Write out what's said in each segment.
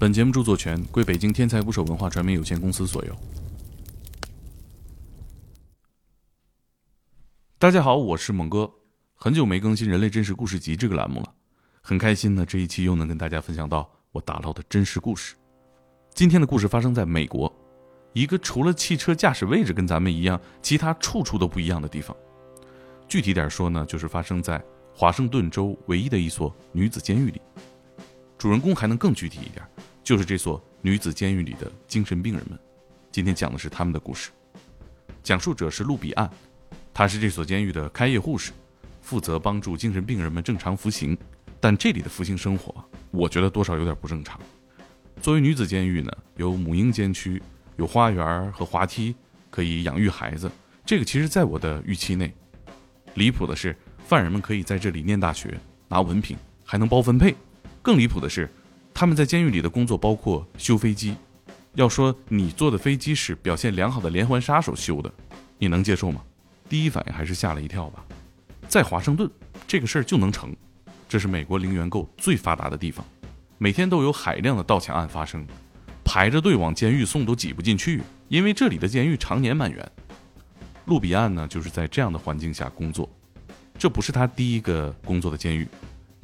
本节目著作权归北京天才捕手文化传媒有限公司所有。大家好，我是猛哥，很久没更新《人类真实故事集》这个栏目了，很开心呢，这一期又能跟大家分享到我打捞的真实故事。今天的故事发生在美国，一个除了汽车驾驶位置跟咱们一样，其他处处都不一样的地方。具体点说呢，就是发生在华盛顿州唯一的一所女子监狱里。主人公还能更具体一点，就是这所女子监狱里的精神病人们。今天讲的是他们的故事，讲述者是路比安，她是这所监狱的开业护士，负责帮助精神病人们正常服刑。但这里的服刑生活，我觉得多少有点不正常。作为女子监狱呢，有母婴监区，有花园和滑梯，可以养育孩子。这个其实在我的预期内。离谱的是，犯人们可以在这里念大学、拿文凭，还能包分配。更离谱的是，他们在监狱里的工作包括修飞机。要说你坐的飞机是表现良好的连环杀手修的，你能接受吗？第一反应还是吓了一跳吧。在华盛顿，这个事儿就能成。这是美国零元购最发达的地方，每天都有海量的盗抢案发生，排着队往监狱送都挤不进去，因为这里的监狱常年满员。路比安呢，就是在这样的环境下工作。这不是他第一个工作的监狱。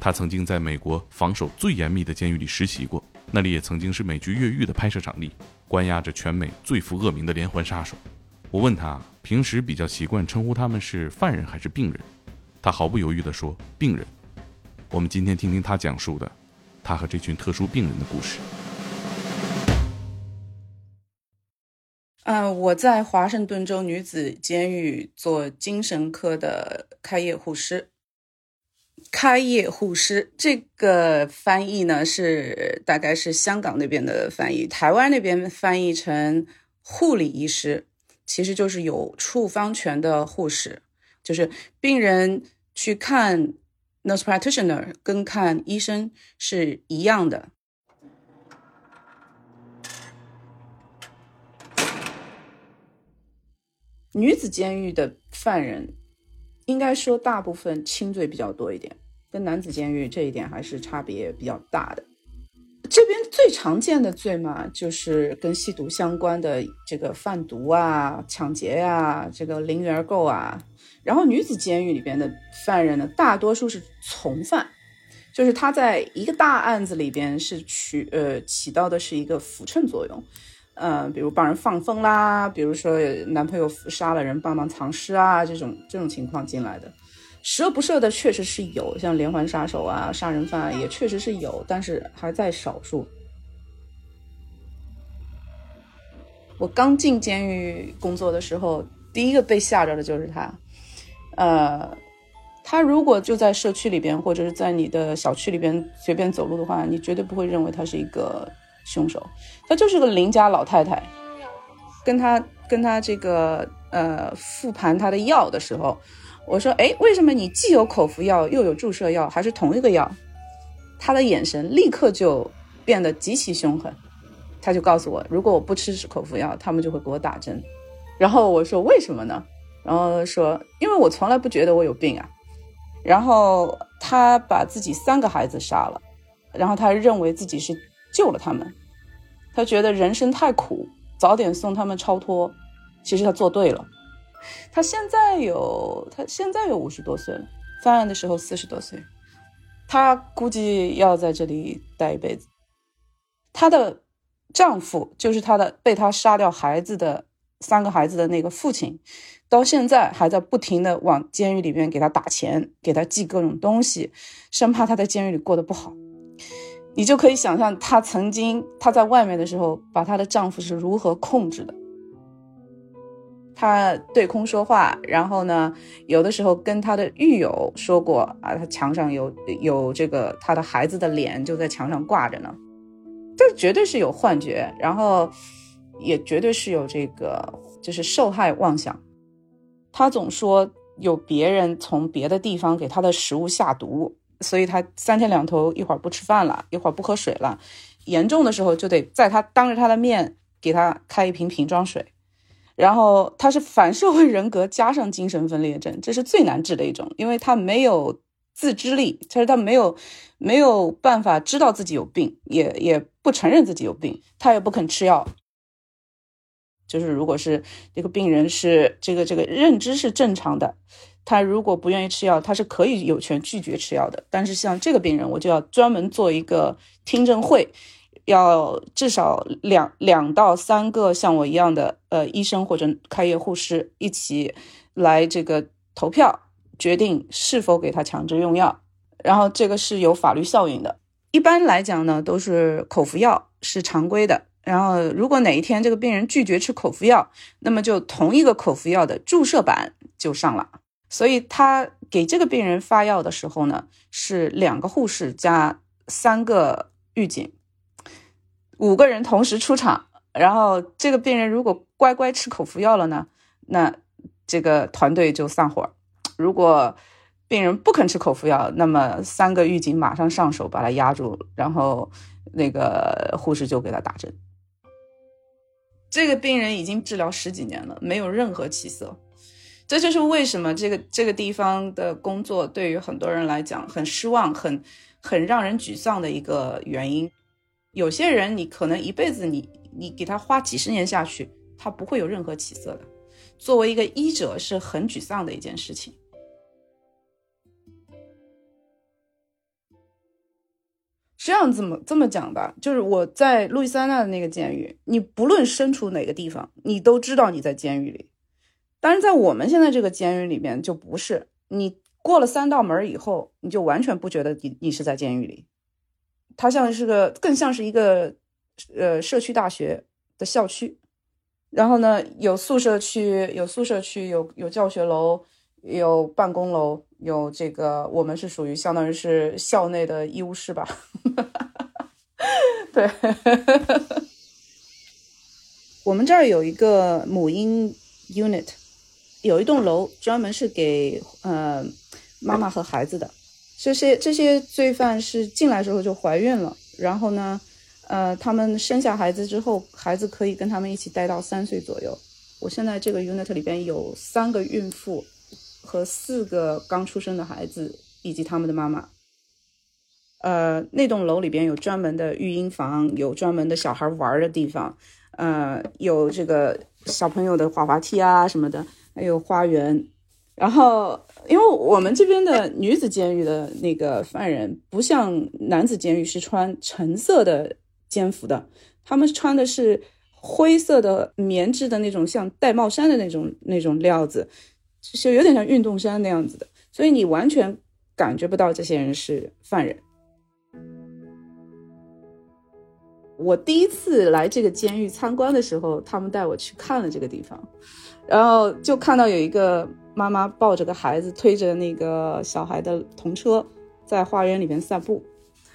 他曾经在美国防守最严密的监狱里实习过，那里也曾经是美剧《越狱》的拍摄场地，关押着全美最负恶名的连环杀手。我问他平时比较习惯称呼他们是犯人还是病人，他毫不犹豫地说病人。我们今天听听他讲述的他和这群特殊病人的故事。嗯，我在华盛顿州女子监狱做精神科的开业护士。开业护士这个翻译呢，是大概是香港那边的翻译，台湾那边翻译成护理医师，其实就是有处方权的护士，就是病人去看 nurse practitioner 跟看医生是一样的。女子监狱的犯人，应该说大部分轻罪比较多一点。跟男子监狱这一点还是差别比较大的。这边最常见的罪嘛，就是跟吸毒相关的这个贩毒啊、抢劫呀、这个零元购啊。然后女子监狱里边的犯人呢，大多数是从犯，就是他在一个大案子里边是取呃起到的是一个辅衬作用，呃，比如帮人放风啦，比如说男朋友杀了人帮忙藏尸啊，这种这种情况进来的。十恶不赦的确实是有，像连环杀手啊、杀人犯也确实是有，但是还在少数。我刚进监狱工作的时候，第一个被吓着的就是他。呃，他如果就在社区里边，或者是在你的小区里边随便走路的话，你绝对不会认为他是一个凶手。他就是个邻家老太太，跟他跟他这个呃复盘他的药的时候。我说：“哎，为什么你既有口服药又有注射药，还是同一个药？”他的眼神立刻就变得极其凶狠，他就告诉我：“如果我不吃口服药，他们就会给我打针。”然后我说：“为什么呢？”然后说：“因为我从来不觉得我有病啊。”然后他把自己三个孩子杀了，然后他认为自己是救了他们，他觉得人生太苦，早点送他们超脱。其实他做对了。她现在有，她现在有五十多岁了，犯案的时候四十多岁，她估计要在这里待一辈子。她的丈夫就是她的被她杀掉孩子的三个孩子的那个父亲，到现在还在不停的往监狱里面给她打钱，给她寄各种东西，生怕她在监狱里过得不好。你就可以想象她曾经她在外面的时候，把她的丈夫是如何控制的。他对空说话，然后呢，有的时候跟他的狱友说过啊，他墙上有有这个他的孩子的脸就在墙上挂着呢，这绝对是有幻觉，然后也绝对是有这个就是受害妄想。他总说有别人从别的地方给他的食物下毒，所以他三天两头一会儿不吃饭了，一会儿不喝水了，严重的时候就得在他当着他的面给他开一瓶瓶装水。然后他是反社会人格加上精神分裂症，这是最难治的一种，因为他没有自知力，其实他没有没有办法知道自己有病，也也不承认自己有病，他也不肯吃药。就是如果是这个病人是这个这个认知是正常的，他如果不愿意吃药，他是可以有权拒绝吃药的。但是像这个病人，我就要专门做一个听证会，要至少两两到三个像我一样的呃医生或者开业护士一起来这个投票。决定是否给他强制用药，然后这个是有法律效应的。一般来讲呢，都是口服药是常规的。然后如果哪一天这个病人拒绝吃口服药，那么就同一个口服药的注射版就上了。所以他给这个病人发药的时候呢，是两个护士加三个狱警，五个人同时出场。然后这个病人如果乖乖吃口服药了呢，那这个团队就散伙。如果病人不肯吃口服药，那么三个狱警马上上手把他压住，然后那个护士就给他打针。这个病人已经治疗十几年了，没有任何起色。这就是为什么这个这个地方的工作对于很多人来讲很失望、很很让人沮丧的一个原因。有些人你可能一辈子你你给他花几十年下去，他不会有任何起色的。作为一个医者，是很沮丧的一件事情。这样这么这么讲吧，就是我在路易斯安那的那个监狱，你不论身处哪个地方，你都知道你在监狱里。但是在我们现在这个监狱里面，就不是你过了三道门以后，你就完全不觉得你你是在监狱里。它像是个更像是一个呃社区大学的校区，然后呢有宿舍区，有宿舍区，有有教学楼，有办公楼。有这个，我们是属于相当于是校内的医务室吧？对，我们这儿有一个母婴 unit，有一栋楼专门是给呃妈妈和孩子的。这些这些罪犯是进来之后就怀孕了，然后呢，呃，他们生下孩子之后，孩子可以跟他们一起待到三岁左右。我现在这个 unit 里边有三个孕妇。和四个刚出生的孩子以及他们的妈妈，呃，那栋楼里边有专门的育婴房，有专门的小孩玩的地方，呃，有这个小朋友的滑滑梯啊什么的，还有花园。然后，因为我们这边的女子监狱的那个犯人不像男子监狱是穿橙色的监服的，他们穿的是灰色的棉质的那种像戴帽衫的那种那种料子。就有点像运动衫那样子的，所以你完全感觉不到这些人是犯人。我第一次来这个监狱参观的时候，他们带我去看了这个地方，然后就看到有一个妈妈抱着个孩子，推着那个小孩的童车，在花园里面散步。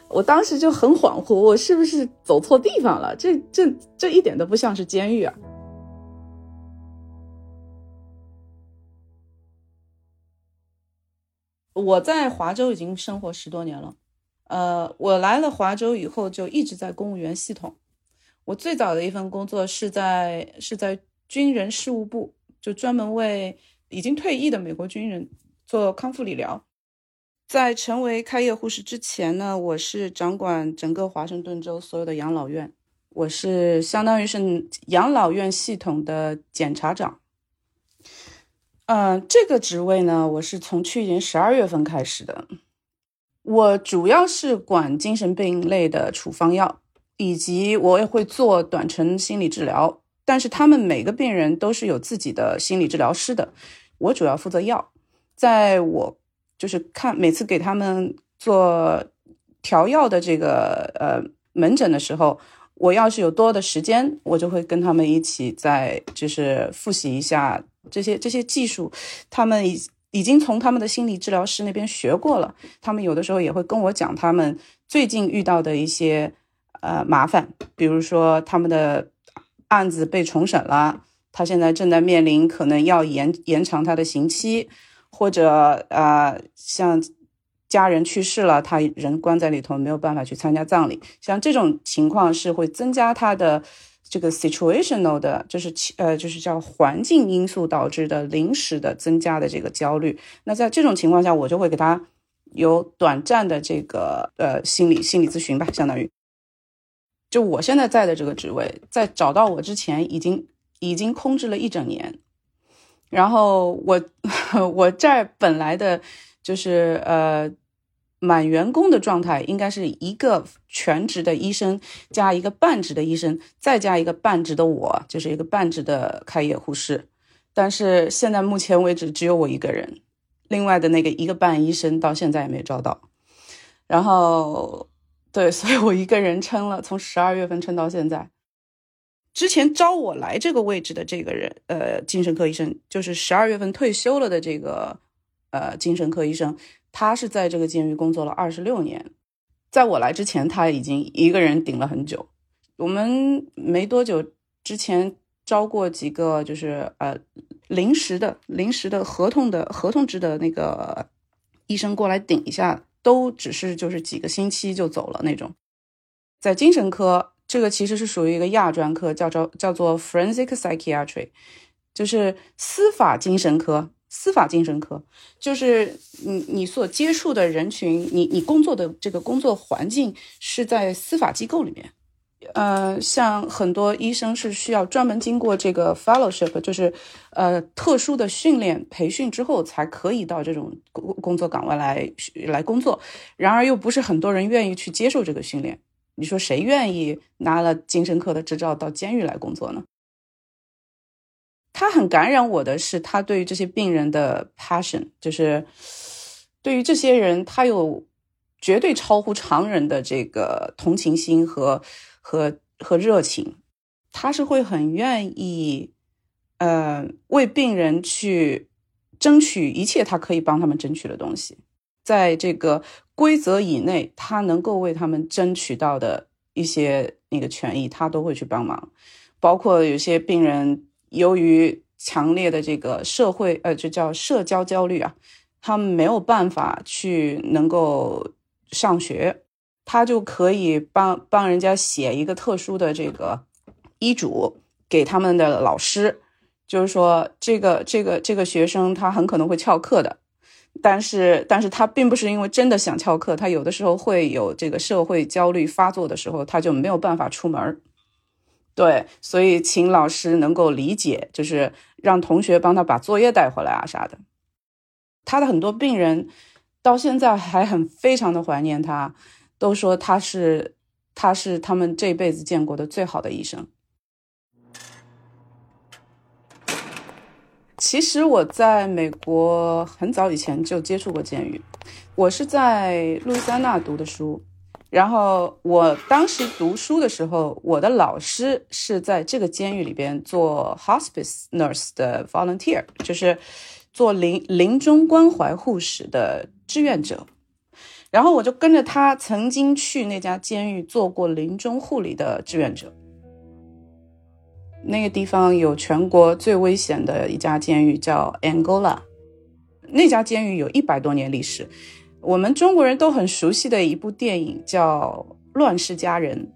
我当时就很恍惚，我是不是走错地方了？这这这一点都不像是监狱啊！我在华州已经生活十多年了，呃，我来了华州以后就一直在公务员系统。我最早的一份工作是在是在军人事务部，就专门为已经退役的美国军人做康复理疗。在成为开业护士之前呢，我是掌管整个华盛顿州所有的养老院，我是相当于是养老院系统的检察长。嗯，这个职位呢，我是从去年十二月份开始的。我主要是管精神病类的处方药，以及我也会做短程心理治疗。但是他们每个病人都是有自己的心理治疗师的，我主要负责药。在我就是看每次给他们做调药的这个呃门诊的时候，我要是有多的时间，我就会跟他们一起在就是复习一下。这些这些技术，他们已已经从他们的心理治疗师那边学过了。他们有的时候也会跟我讲他们最近遇到的一些呃麻烦，比如说他们的案子被重审了，他现在正在面临可能要延延长他的刑期，或者呃像家人去世了，他人关在里头没有办法去参加葬礼，像这种情况是会增加他的。这个 situational 的，就是呃，就是叫环境因素导致的临时的增加的这个焦虑。那在这种情况下，我就会给他有短暂的这个呃心理心理咨询吧，相当于。就我现在在的这个职位，在找到我之前，已经已经空置了一整年。然后我 我这儿本来的，就是呃满员工的状态，应该是一个全职的医生加一个半职的医生，再加一个半职的我，就是一个半职的开业护士。但是现在目前为止只有我一个人，另外的那个一个半医生到现在也没招到。然后。对，所以我一个人撑了，从十二月份撑到现在。之前招我来这个位置的这个人，呃，精神科医生，就是十二月份退休了的这个，呃，精神科医生，他是在这个监狱工作了二十六年。在我来之前，他已经一个人顶了很久。我们没多久之前招过几个，就是呃，临时的、临时的合同的合同制的那个医生过来顶一下。都只是就是几个星期就走了那种，在精神科，这个其实是属于一个亚专科，叫做叫做 forensic psychiatry，就是司法精神科。司法精神科就是你你所接触的人群，你你工作的这个工作环境是在司法机构里面。呃，像很多医生是需要专门经过这个 fellowship，就是呃特殊的训练培训之后，才可以到这种工工作岗位来来工作。然而，又不是很多人愿意去接受这个训练。你说谁愿意拿了精神科的执照到监狱来工作呢？他很感染我的是他对于这些病人的 passion，就是对于这些人，他有绝对超乎常人的这个同情心和。和和热情，他是会很愿意，呃，为病人去争取一切他可以帮他们争取的东西，在这个规则以内，他能够为他们争取到的一些那个权益，他都会去帮忙。包括有些病人由于强烈的这个社会，呃，就叫社交焦虑啊，他们没有办法去能够上学。他就可以帮帮人家写一个特殊的这个医嘱给他们的老师，就是说这个这个这个学生他很可能会翘课的，但是但是他并不是因为真的想翘课，他有的时候会有这个社会焦虑发作的时候，他就没有办法出门对，所以请老师能够理解，就是让同学帮他把作业带回来啊啥的。他的很多病人到现在还很非常的怀念他。都说他是，他是他们这辈子见过的最好的医生。其实我在美国很早以前就接触过监狱，我是在路易斯安那读的书，然后我当时读书的时候，我的老师是在这个监狱里边做 hospice nurse 的 volunteer，就是做临临终关怀护士的志愿者。然后我就跟着他，曾经去那家监狱做过临终护理的志愿者。那个地方有全国最危险的一家监狱，叫 Angola。那家监狱有一百多年历史。我们中国人都很熟悉的一部电影叫《乱世佳人》，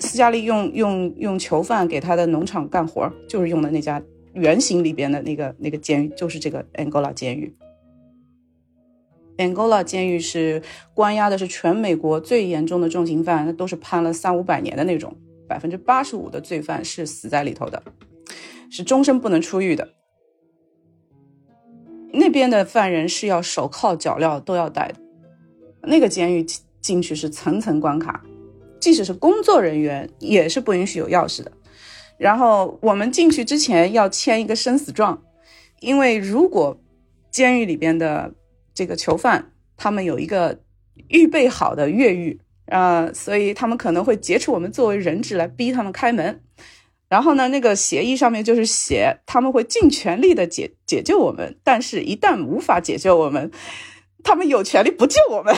斯嘉丽用用用囚犯给他的农场干活，就是用的那家原型里边的那个那个监狱，就是这个 Angola 监狱。Angola 监狱是关押的是全美国最严重的重刑犯，那都是判了三五百年的那种，百分之八十五的罪犯是死在里头的，是终身不能出狱的。那边的犯人是要手铐脚镣都要戴的，那个监狱进去是层层关卡，即使是工作人员也是不允许有钥匙的。然后我们进去之前要签一个生死状，因为如果监狱里边的这个囚犯他们有一个预备好的越狱啊，所以他们可能会劫持我们作为人质来逼他们开门。然后呢，那个协议上面就是写他们会尽全力的解解救我们，但是一旦无法解救我们，他们有权利不救我们。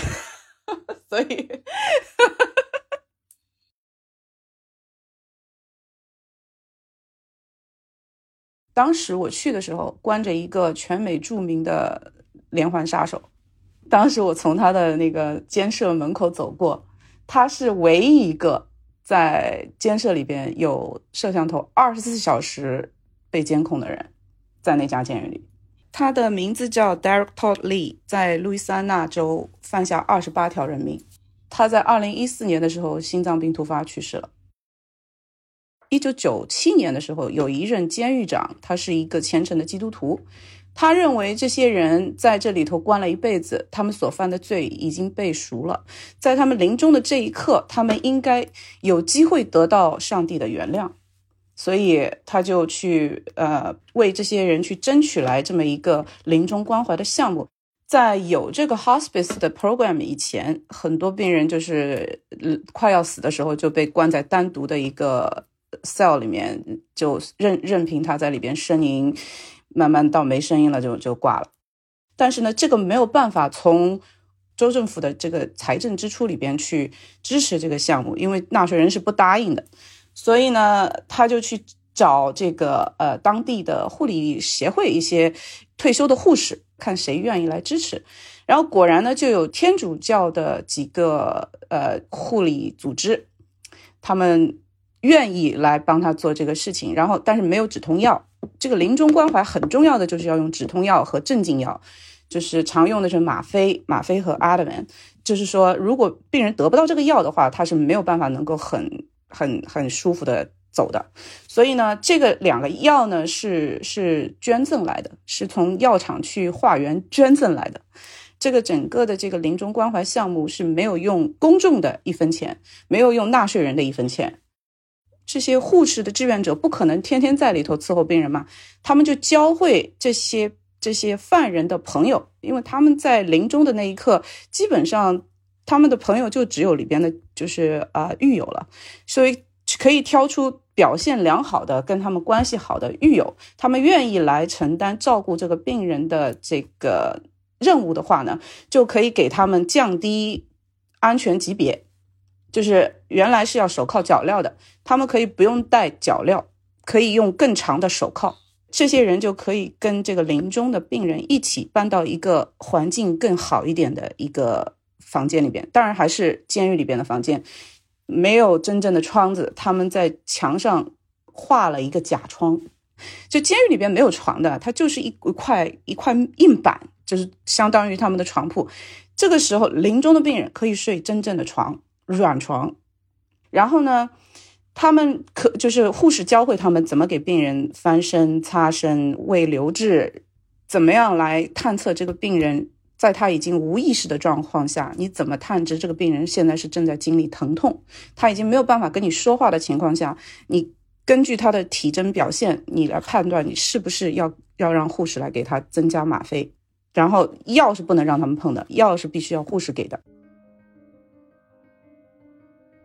所以，当时我去的时候，关着一个全美著名的。连环杀手，当时我从他的那个监舍门口走过，他是唯一一个在监舍里边有摄像头二十四小时被监控的人，在那家监狱里，他的名字叫 Derek Todd Lee，在路易斯安那州犯下二十八条人命。他在二零一四年的时候心脏病突发去世了。一九九七年的时候，有一任监狱长，他是一个虔诚的基督徒，他认为这些人在这里头关了一辈子，他们所犯的罪已经被赎了，在他们临终的这一刻，他们应该有机会得到上帝的原谅。所以他就去呃为这些人去争取来这么一个临终关怀的项目。在有这个 hospice 的 program 以前，很多病人就是快要死的时候就被关在单独的一个 cell 里面，就任任凭他在里边呻吟，慢慢到没声音了就就挂了。但是呢，这个没有办法从州政府的这个财政支出里边去支持这个项目，因为纳税人是不答应的。所以呢，他就去找这个呃当地的护理协会一些退休的护士，看谁愿意来支持。然后果然呢，就有天主教的几个呃护理组织，他们愿意来帮他做这个事情。然后但是没有止痛药，这个临终关怀很重要的就是要用止痛药和镇静药，就是常用的是吗啡、吗啡和阿德曼。就是说，如果病人得不到这个药的话，他是没有办法能够很。很很舒服的走的，所以呢，这个两个药呢是是捐赠来的，是从药厂去化缘捐赠来的。这个整个的这个临终关怀项目是没有用公众的一分钱，没有用纳税人的一分钱。这些护士的志愿者不可能天天在里头伺候病人嘛，他们就教会这些这些犯人的朋友，因为他们在临终的那一刻，基本上。他们的朋友就只有里边的，就是啊狱友了，所以可以挑出表现良好的、跟他们关系好的狱友，他们愿意来承担照顾这个病人的这个任务的话呢，就可以给他们降低安全级别，就是原来是要手铐脚镣的，他们可以不用戴脚镣，可以用更长的手铐，这些人就可以跟这个临终的病人一起搬到一个环境更好一点的一个。房间里边，当然还是监狱里边的房间，没有真正的窗子。他们在墙上画了一个假窗，就监狱里边没有床的，它就是一块一块硬板，就是相当于他们的床铺。这个时候，临终的病人可以睡真正的床，软床。然后呢，他们可就是护士教会他们怎么给病人翻身、擦身、喂流质，怎么样来探测这个病人。在他已经无意识的状况下，你怎么探知这个病人现在是正在经历疼痛？他已经没有办法跟你说话的情况下，你根据他的体征表现，你来判断你是不是要要让护士来给他增加吗啡。然后药是不能让他们碰的，药是必须要护士给的。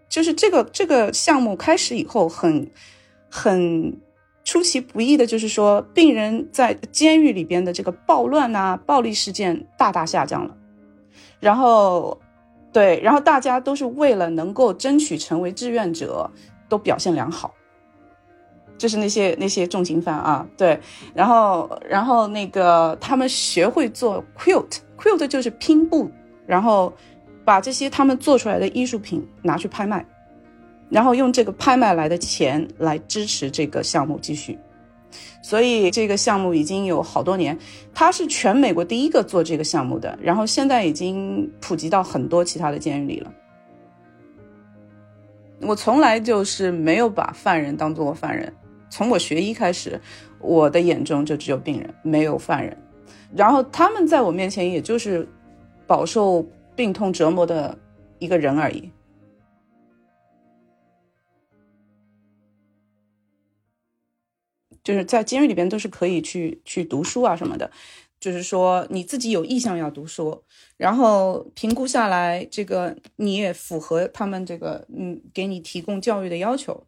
就是这个这个项目开始以后，很很。出其不意的就是说，病人在监狱里边的这个暴乱啊、暴力事件大大下降了。然后，对，然后大家都是为了能够争取成为志愿者，都表现良好。就是那些那些重刑犯啊，对，然后然后那个他们学会做 quilt，quilt 就是拼布，然后把这些他们做出来的艺术品拿去拍卖。然后用这个拍卖来的钱来支持这个项目继续，所以这个项目已经有好多年，它是全美国第一个做这个项目的，然后现在已经普及到很多其他的监狱里了。我从来就是没有把犯人当做犯人，从我学医开始，我的眼中就只有病人，没有犯人。然后他们在我面前也就是饱受病痛折磨的一个人而已。就是在监狱里边都是可以去去读书啊什么的，就是说你自己有意向要读书，然后评估下来，这个你也符合他们这个嗯给你提供教育的要求。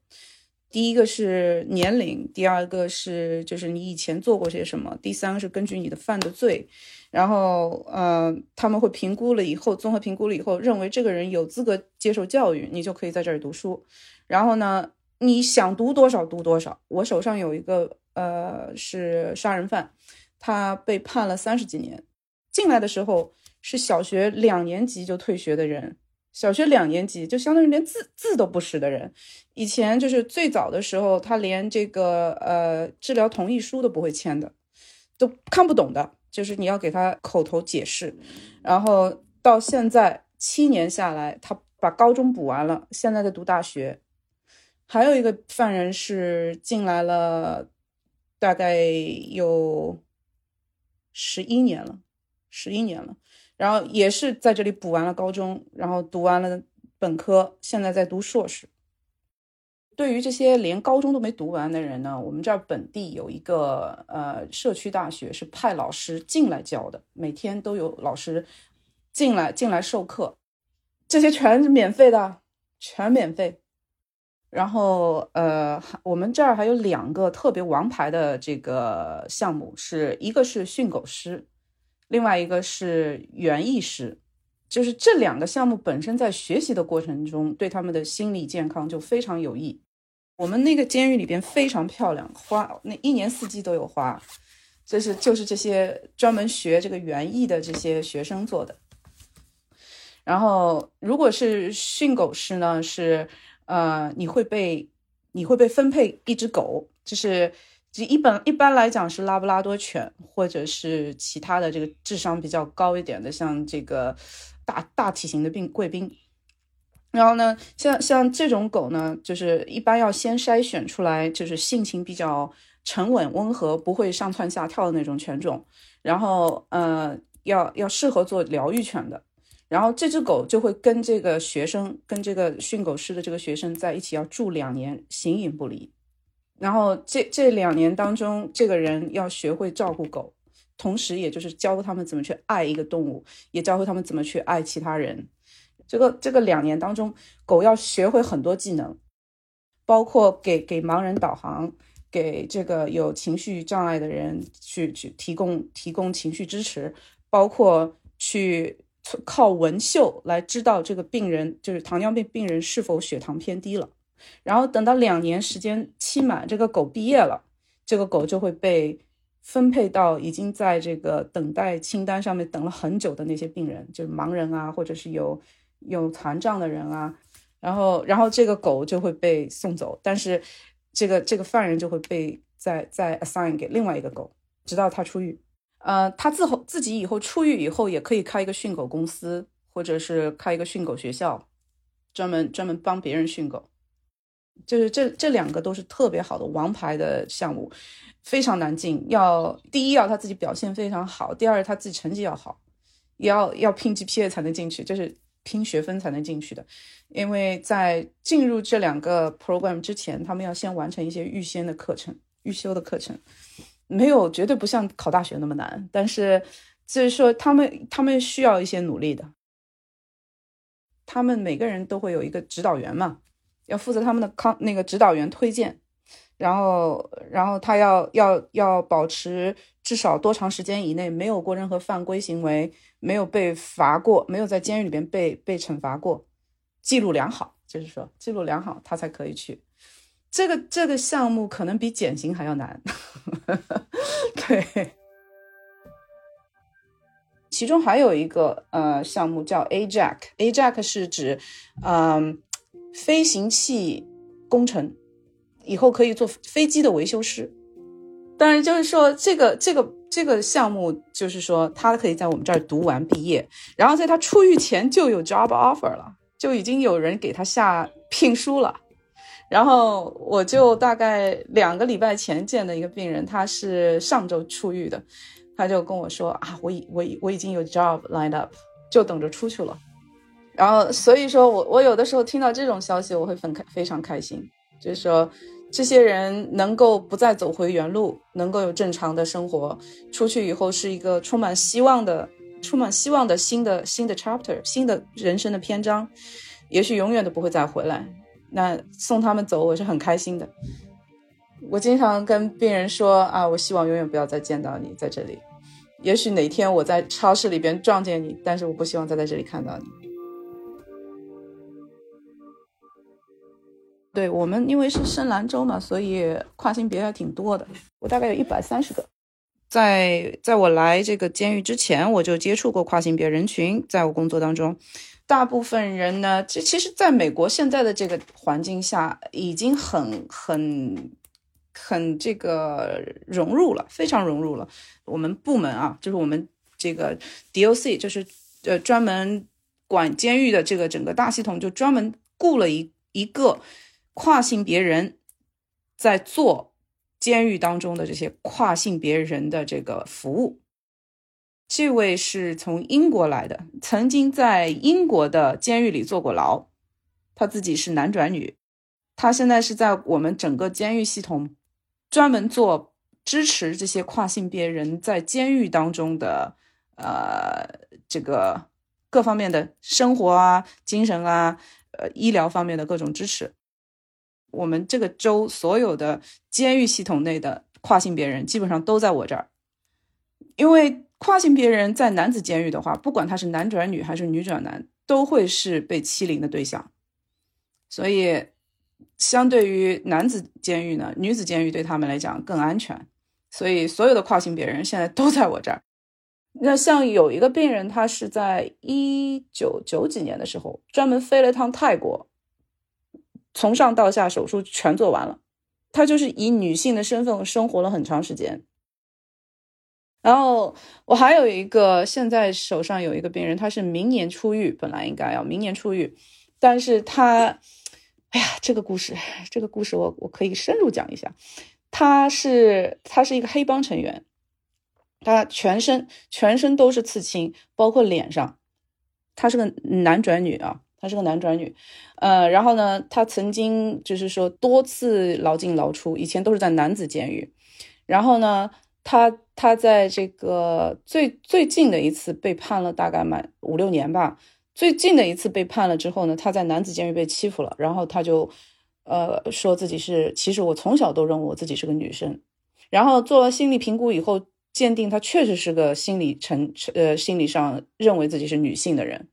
第一个是年龄，第二个是就是你以前做过些什么，第三个是根据你的犯的罪，然后呃他们会评估了以后，综合评估了以后，认为这个人有资格接受教育，你就可以在这儿读书。然后呢？你想读多少读多少。我手上有一个呃是杀人犯，他被判了三十几年。进来的时候是小学两年级就退学的人，小学两年级就相当于连字字都不识的人。以前就是最早的时候，他连这个呃治疗同意书都不会签的。都看不懂的，就是你要给他口头解释。然后到现在七年下来，他把高中补完了，现在在读大学。还有一个犯人是进来了，大概有十一年了，十一年了。然后也是在这里补完了高中，然后读完了本科，现在在读硕士。对于这些连高中都没读完的人呢，我们这儿本地有一个呃社区大学，是派老师进来教的，每天都有老师进来进来授课，这些全是免费的，全免费。然后呃，我们这儿还有两个特别王牌的这个项目，是一个是训狗师。另外一个是园艺师，就是这两个项目本身在学习的过程中，对他们的心理健康就非常有益。我们那个监狱里边非常漂亮，花那一年四季都有花，这是就是这些专门学这个园艺的这些学生做的。然后如果是训狗师呢，是呃你会被你会被分配一只狗，就是。就一本一般来讲是拉布拉多犬，或者是其他的这个智商比较高一点的，像这个大大体型的病贵宾。然后呢，像像这种狗呢，就是一般要先筛选出来，就是性情比较沉稳温和，不会上蹿下跳的那种犬种。然后呃，要要适合做疗愈犬的。然后这只狗就会跟这个学生，跟这个训狗师的这个学生在一起，要住两年，形影不离。然后这这两年当中，这个人要学会照顾狗，同时也就是教他们怎么去爱一个动物，也教会他们怎么去爱其他人。这个这个两年当中，狗要学会很多技能，包括给给盲人导航，给这个有情绪障碍的人去去提供提供情绪支持，包括去靠闻嗅来知道这个病人就是糖尿病病人是否血糖偏低了。然后等到两年时间期满，这个狗毕业了，这个狗就会被分配到已经在这个等待清单上面等了很久的那些病人，就是盲人啊，或者是有有残障的人啊。然后，然后这个狗就会被送走，但是这个这个犯人就会被再再 assign 给另外一个狗，直到他出狱。呃，他自后自己以后出狱以后也可以开一个训狗公司，或者是开一个训狗学校，专门专门帮别人训狗。就是这这两个都是特别好的王牌的项目，非常难进。要第一要他自己表现非常好，第二他自己成绩要好，也要要拼 GPA 才能进去，就是拼学分才能进去的。因为在进入这两个 program 之前，他们要先完成一些预先的课程、预修的课程，没有绝对不像考大学那么难，但是就是说他们他们需要一些努力的。他们每个人都会有一个指导员嘛。要负责他们的康那个指导员推荐，然后然后他要要要保持至少多长时间以内没有过任何犯规行为，没有被罚过，没有在监狱里边被被惩罚过，记录良好，就是说记录良好，他才可以去。这个这个项目可能比减刑还要难，对。其中还有一个呃项目叫 A Jack，A Jack 是指嗯。飞行器工程以后可以做飞机的维修师，当然就是说这个这个这个项目就是说他可以在我们这儿读完毕业，然后在他出狱前就有 job offer 了，就已经有人给他下聘书了。然后我就大概两个礼拜前见的一个病人，他是上周出狱的，他就跟我说啊，我已我已我已经有 job lined up，就等着出去了。然后，所以说我我有的时候听到这种消息，我会很开非常开心，就是说这些人能够不再走回原路，能够有正常的生活，出去以后是一个充满希望的、充满希望的新的新的 chapter，新的人生的篇章，也许永远都不会再回来。那送他们走，我是很开心的。我经常跟病人说啊，我希望永远不要再见到你在这里。也许哪天我在超市里边撞见你，但是我不希望再在这里看到你。对我们，因为是深兰州嘛，所以跨性别还挺多的。我大概有一百三十个。在在我来这个监狱之前，我就接触过跨性别人群。在我工作当中，大部分人呢，这其实在美国现在的这个环境下，已经很很很这个融入了，非常融入了。我们部门啊，就是我们这个 DOC，就是呃专门管监狱的这个整个大系统，就专门雇了一一个跨性别人，在做监狱当中的这些跨性别人的这个服务。这位是从英国来的，曾经在英国的监狱里坐过牢，他自己是男转女，他现在是在我们整个监狱系统专门做支持这些跨性别人在监狱当中的呃这个各方面的生活啊、精神啊、呃医疗方面的各种支持。我们这个州所有的监狱系统内的跨性别人基本上都在我这儿，因为。跨性别人在男子监狱的话，不管他是男转女还是女转男，都会是被欺凌的对象。所以，相对于男子监狱呢，女子监狱对他们来讲更安全。所以，所有的跨性别人现在都在我这儿。那像有一个病人，他是在一九九几年的时候专门飞了一趟泰国，从上到下手术全做完了。他就是以女性的身份生活了很长时间。然后我还有一个，现在手上有一个病人，他是明年出狱，本来应该要明年出狱，但是他，哎呀，这个故事，这个故事我我可以深入讲一下。他是他是一个黑帮成员，他全身全身都是刺青，包括脸上。他是个男转女啊，他是个男转女，呃，然后呢，他曾经就是说多次牢进牢出，以前都是在男子监狱，然后呢。他他在这个最最近的一次被判了大概满五六年吧。最近的一次被判了之后呢，他在男子监狱被欺负了，然后他就呃说自己是，其实我从小都认为我自己是个女生。然后做了心理评估以后，鉴定他确实是个心理成呃心理上认为自己是女性的人。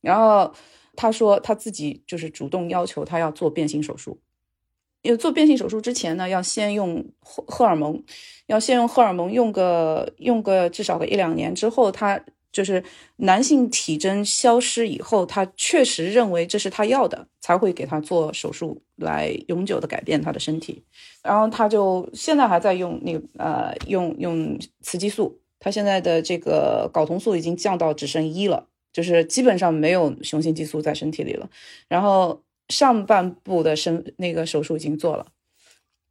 然后他说他自己就是主动要求他要做变性手术。因为做变性手术之前呢，要先用荷荷尔蒙，要先用荷尔蒙用个用个至少个一两年之后，他就是男性体征消失以后，他确实认为这是他要的，才会给他做手术来永久的改变他的身体。然后他就现在还在用那个呃用用雌激素，他现在的这个睾酮素已经降到只剩一了，就是基本上没有雄性激素在身体里了。然后。上半部的身那个手术已经做了，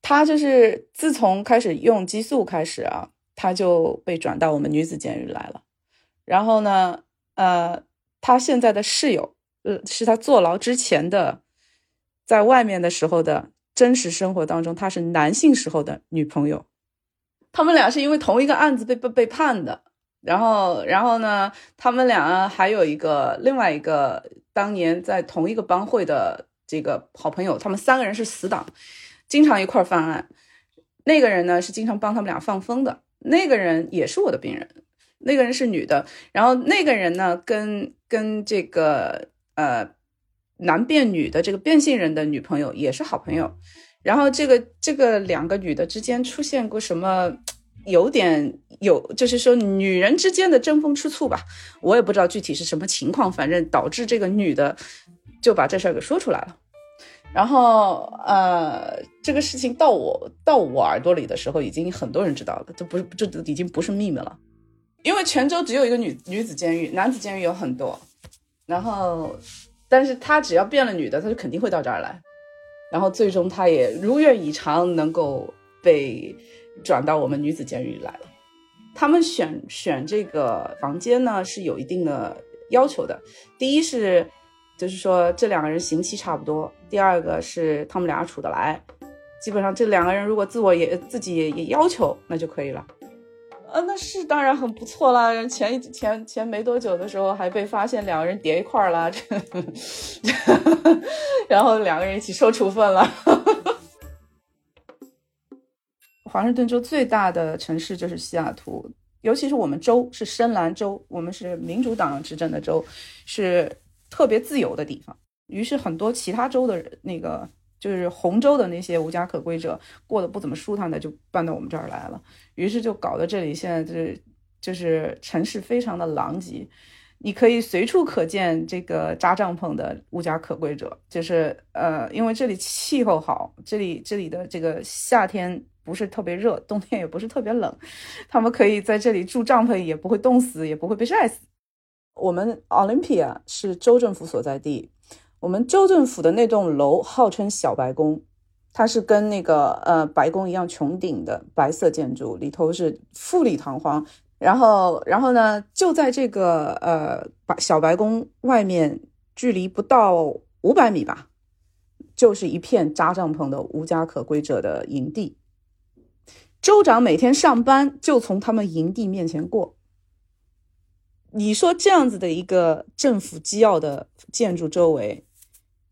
他就是自从开始用激素开始啊，他就被转到我们女子监狱来了。然后呢，呃，他现在的室友，呃，是他坐牢之前的，在外面的时候的真实生活当中，他是男性时候的女朋友。他们俩是因为同一个案子被被被判的。然后，然后呢，他们俩还有一个另外一个当年在同一个帮会的这个好朋友，他们三个人是死党，经常一块儿犯案。那个人呢是经常帮他们俩放风的，那个人也是我的病人，那个人是女的。然后那个人呢跟跟这个呃男变女的这个变性人的女朋友也是好朋友。然后这个这个两个女的之间出现过什么？有点有，就是说女人之间的争风吃醋吧，我也不知道具体是什么情况，反正导致这个女的就把这事儿给说出来了。然后呃，这个事情到我到我耳朵里的时候，已经很多人知道了，这不是这已经不是秘密了。因为泉州只有一个女女子监狱，男子监狱有很多。然后，但是他只要变了女的，他就肯定会到这儿来。然后最终他也如愿以偿，能够被。转到我们女子监狱来了。他们选选这个房间呢是有一定的要求的。第一是，就是说这两个人刑期差不多；第二个是他们俩处得来。基本上这两个人如果自我也自己也要求，那就可以了。呃，那是当然很不错啦。前一前前没多久的时候还被发现两个人叠一块儿了，然后两个人一起受处分了。华盛顿州最大的城市就是西雅图，尤其是我们州是深蓝州，我们是民主党执政的州，是特别自由的地方。于是很多其他州的那个就是红州的那些无家可归者过得不怎么舒坦的，就搬到我们这儿来了。于是就搞得这里现在就是就是城市非常的狼藉。你可以随处可见这个扎帐篷的无家可归者，就是呃，因为这里气候好，这里这里的这个夏天不是特别热，冬天也不是特别冷，他们可以在这里住帐篷，也不会冻死，也不会被晒死。我们 Olympia 是州政府所在地，我们州政府的那栋楼号称小白宫，它是跟那个呃白宫一样穹顶的白色建筑，里头是富丽堂皇。然后，然后呢，就在这个呃白小白宫外面，距离不到五百米吧，就是一片扎帐篷的无家可归者的营地。州长每天上班就从他们营地面前过。你说这样子的一个政府机要的建筑周围，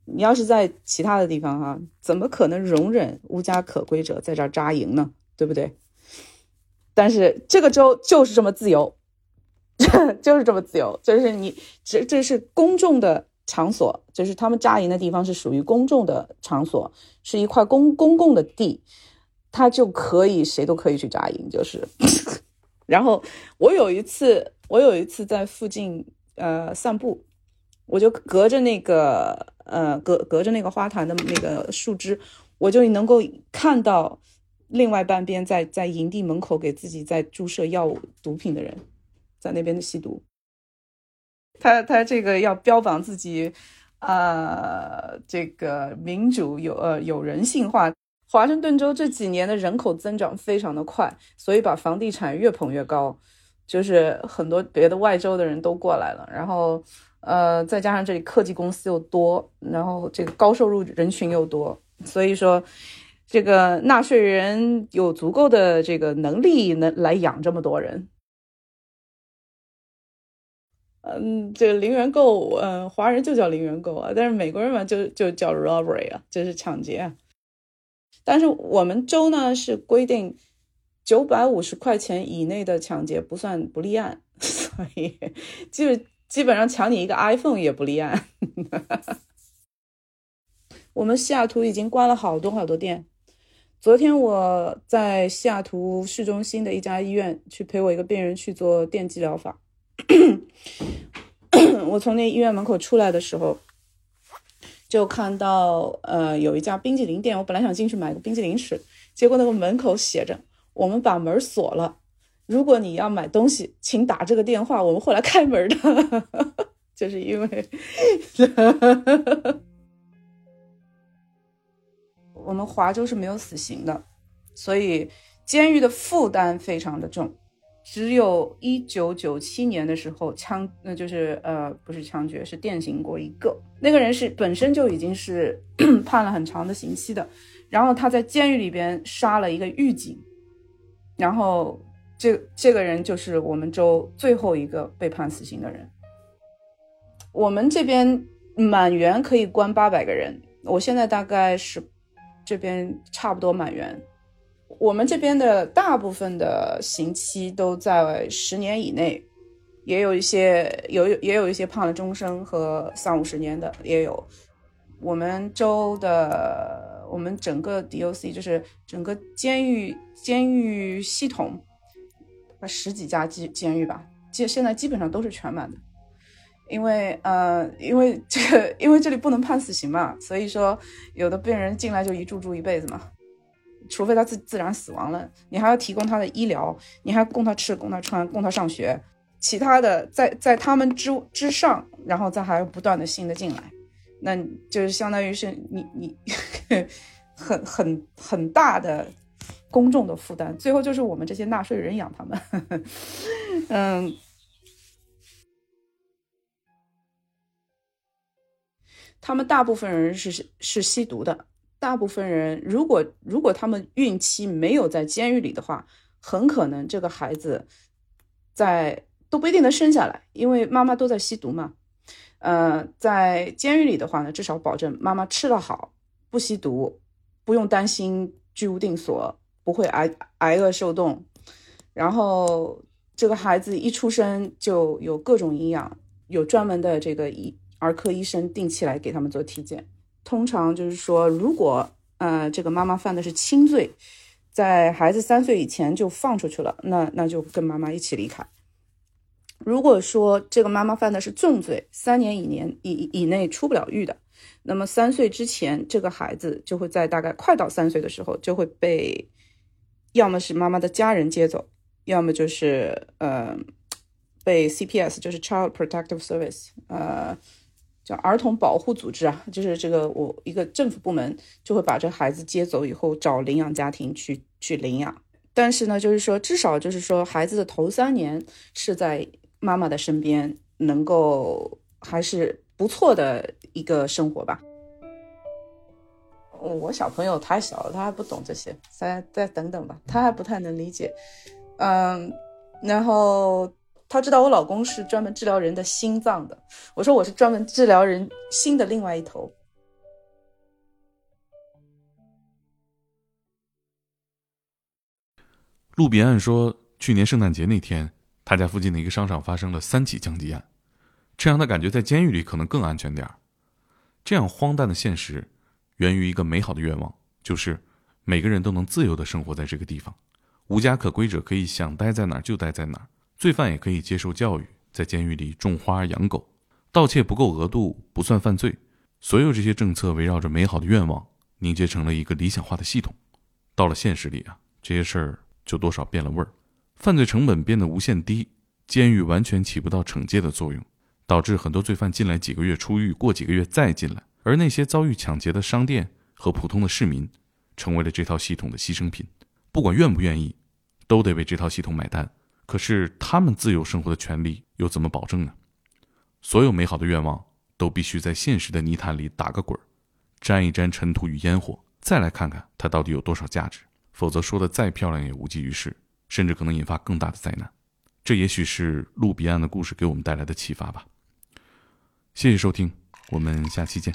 你要是在其他的地方哈，怎么可能容忍无家可归者在这儿扎营呢？对不对？但是这个州就是这么自由，就是这么自由，就是你这这是公众的场所，就是他们扎营的地方是属于公众的场所，是一块公公共的地，他就可以谁都可以去扎营，就是。然后我有一次，我有一次在附近呃散步，我就隔着那个呃隔隔着那个花坛的那个树枝，我就能够看到。另外半边在在营地门口给自己在注射药物毒品的人，在那边的吸毒。他他这个要标榜自己，啊，这个民主有呃有人性化。华盛顿州这几年的人口增长非常的快，所以把房地产越捧越高，就是很多别的外州的人都过来了。然后呃，再加上这里科技公司又多，然后这个高收入人群又多，所以说。这个纳税人有足够的这个能力能来养这么多人，嗯，这个零元购，嗯，华人就叫零元购啊，但是美国人嘛就就叫 robbery 啊，就是抢劫啊。但是我们州呢是规定九百五十块钱以内的抢劫不算不立案，所以基基本上抢你一个 iPhone 也不立案。我们西雅图已经关了好多好多店。昨天我在西雅图市中心的一家医院去陪我一个病人去做电击疗法。我从那医院门口出来的时候，就看到呃有一家冰激凌店，我本来想进去买个冰激凌吃，结果那个门口写着“我们把门锁了，如果你要买东西，请打这个电话，我们会来开门的。”就是因为。我们华州是没有死刑的，所以监狱的负担非常的重。只有一九九七年的时候枪，那就是呃不是枪决，是电刑过一个。那个人是本身就已经是 判了很长的刑期的，然后他在监狱里边杀了一个狱警，然后这这个人就是我们州最后一个被判死刑的人。我们这边满员可以关八百个人，我现在大概是。这边差不多满员，我们这边的大部分的刑期都在十年以内，也有一些有也有一些判了终身和三五十年的也有。我们州的我们整个 DOC 就是整个监狱监狱系统，十几家监监狱吧，现现在基本上都是全满的。因为呃，因为这个，因为这里不能判死刑嘛，所以说有的病人进来就一住住一辈子嘛，除非他自自然死亡了，你还要提供他的医疗，你还供他吃，供他穿，供他上学，其他的在在他们之之上，然后再还要不断的新的进来，那就是相当于是你你很很很大的公众的负担，最后就是我们这些纳税人养他们，嗯。他们大部分人是是吸毒的，大部分人如果如果他们孕期没有在监狱里的话，很可能这个孩子在都不一定能生下来，因为妈妈都在吸毒嘛。呃，在监狱里的话呢，至少保证妈妈吃得好，不吸毒，不用担心居无定所，不会挨挨饿受冻。然后这个孩子一出生就有各种营养，有专门的这个医。儿科医生定期来给他们做体检，通常就是说，如果呃这个妈妈犯的是轻罪，在孩子三岁以前就放出去了，那那就跟妈妈一起离开。如果说这个妈妈犯的是重罪，三年以年以以内出不了狱的，那么三岁之前，这个孩子就会在大概快到三岁的时候就会被，要么是妈妈的家人接走，要么就是呃被 CPS 就是 Child Protective Service 呃叫儿童保护组织啊，就是这个我一个政府部门就会把这孩子接走以后找领养家庭去去领养。但是呢，就是说至少就是说孩子的头三年是在。妈妈的身边，能够还是不错的一个生活吧。我小朋友太小了，他还不懂这些，再再等等吧，他还不太能理解。嗯，然后他知道我老公是专门治疗人的心脏的，我说我是专门治疗人心的另外一头。路比案说，去年圣诞节那天。他家附近的一个商场发生了三起枪击案，这让他感觉在监狱里可能更安全点儿。这样荒诞的现实，源于一个美好的愿望，就是每个人都能自由的生活在这个地方，无家可归者可以想待在哪儿就待在哪儿，罪犯也可以接受教育，在监狱里种花养狗，盗窃不够额度不算犯罪。所有这些政策围绕着美好的愿望凝结成了一个理想化的系统，到了现实里啊，这些事儿就多少变了味儿。犯罪成本变得无限低，监狱完全起不到惩戒的作用，导致很多罪犯进来几个月出狱，过几个月再进来，而那些遭遇抢劫的商店和普通的市民，成为了这套系统的牺牲品。不管愿不愿意，都得为这套系统买单。可是他们自由生活的权利又怎么保证呢？所有美好的愿望都必须在现实的泥潭里打个滚儿，沾一沾尘土与烟火，再来看看它到底有多少价值。否则说的再漂亮也无济于事。甚至可能引发更大的灾难，这也许是路彼岸的故事给我们带来的启发吧。谢谢收听，我们下期见。